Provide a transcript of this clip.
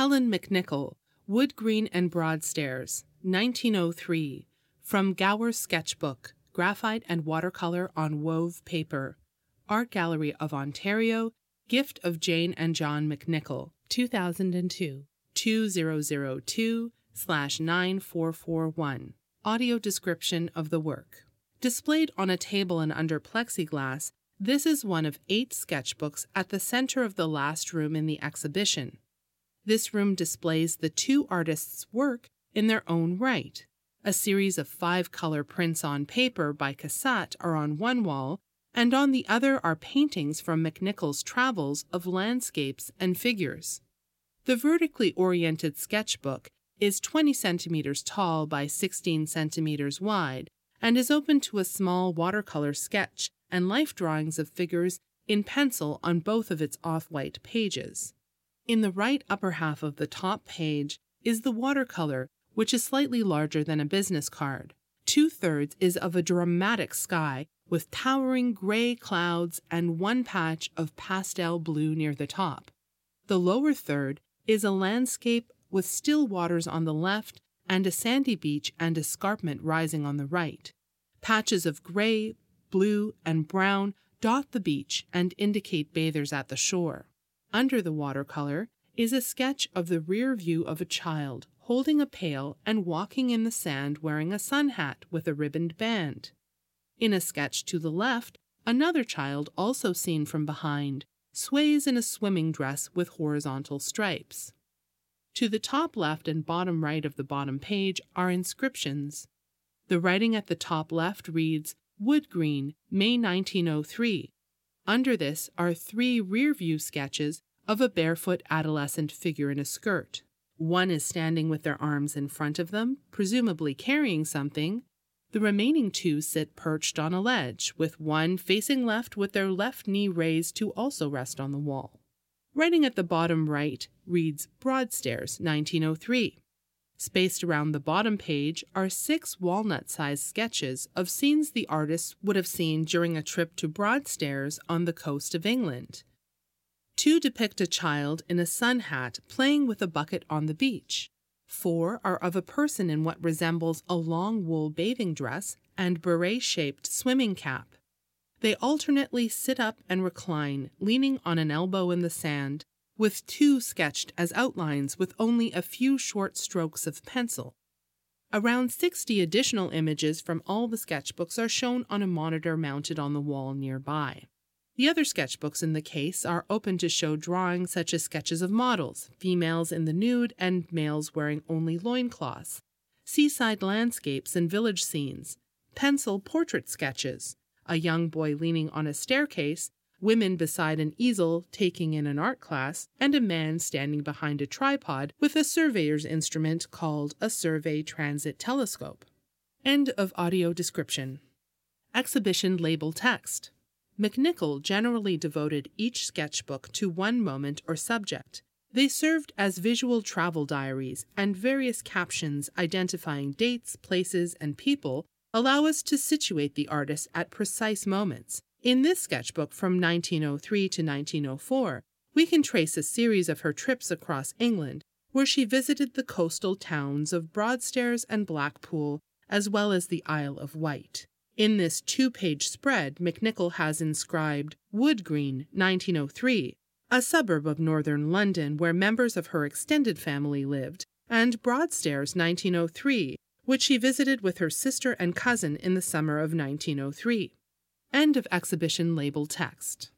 Helen McNicoll, Wood Green and Broadstairs, 1903, from Gower's Sketchbook, Graphite and Watercolor on Wove Paper, Art Gallery of Ontario, Gift of Jane and John McNicoll, 2002, 2002 slash 9441. Audio description of the work. Displayed on a table and under plexiglass, this is one of eight sketchbooks at the center of the last room in the exhibition. This room displays the two artists' work in their own right. A series of five color prints on paper by Cassatt are on one wall, and on the other are paintings from McNicoll's travels of landscapes and figures. The vertically oriented sketchbook is 20 centimeters tall by 16 centimeters wide and is open to a small watercolor sketch and life drawings of figures in pencil on both of its off white pages. In the right upper half of the top page is the watercolor, which is slightly larger than a business card. Two thirds is of a dramatic sky with towering gray clouds and one patch of pastel blue near the top. The lower third is a landscape with still waters on the left and a sandy beach and escarpment rising on the right. Patches of gray, blue, and brown dot the beach and indicate bathers at the shore. Under the watercolor is a sketch of the rear view of a child holding a pail and walking in the sand wearing a sun hat with a ribboned band. In a sketch to the left, another child, also seen from behind, sways in a swimming dress with horizontal stripes. To the top left and bottom right of the bottom page are inscriptions. The writing at the top left reads Wood Green, May 1903. Under this are three rear view sketches of a barefoot adolescent figure in a skirt. One is standing with their arms in front of them, presumably carrying something. The remaining two sit perched on a ledge, with one facing left with their left knee raised to also rest on the wall. Writing at the bottom right reads Broadstairs, 1903. Spaced around the bottom page are six walnut sized sketches of scenes the artist would have seen during a trip to Broadstairs on the coast of England. Two depict a child in a sun hat playing with a bucket on the beach. Four are of a person in what resembles a long wool bathing dress and beret shaped swimming cap. They alternately sit up and recline, leaning on an elbow in the sand, with two sketched as outlines with only a few short strokes of pencil. Around 60 additional images from all the sketchbooks are shown on a monitor mounted on the wall nearby. The other sketchbooks in the case are open to show drawings such as sketches of models, females in the nude and males wearing only loincloths, seaside landscapes and village scenes, pencil portrait sketches, a young boy leaning on a staircase, women beside an easel taking in an art class, and a man standing behind a tripod with a surveyor's instrument called a survey transit telescope. End of audio description. Exhibition label text. McNicoll generally devoted each sketchbook to one moment or subject. They served as visual travel diaries, and various captions identifying dates, places, and people allow us to situate the artist at precise moments. In this sketchbook from 1903 to 1904, we can trace a series of her trips across England, where she visited the coastal towns of Broadstairs and Blackpool, as well as the Isle of Wight. In this two page spread, McNicoll has inscribed Wood Green, 1903, a suburb of northern London where members of her extended family lived, and Broadstairs, 1903, which she visited with her sister and cousin in the summer of 1903. End of exhibition label text.